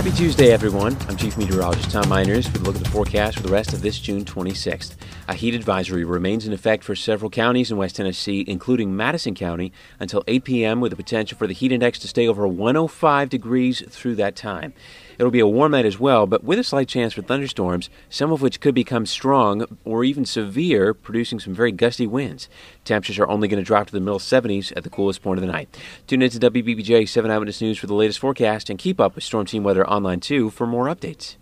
Happy Tuesday, everyone. I'm Chief Meteorologist Tom Meiners with a look at the forecast for the rest of this June 26th. A heat advisory remains in effect for several counties in West Tennessee, including Madison County, until 8 p.m., with the potential for the heat index to stay over 105 degrees through that time. It'll be a warm night as well, but with a slight chance for thunderstorms, some of which could become strong or even severe, producing some very gusty winds. Temperatures are only going to drop to the middle 70s at the coolest point of the night. Tune in to WBBJ 7 Eyewitness News for the latest forecast and keep up with Storm Team Weather online too for more updates.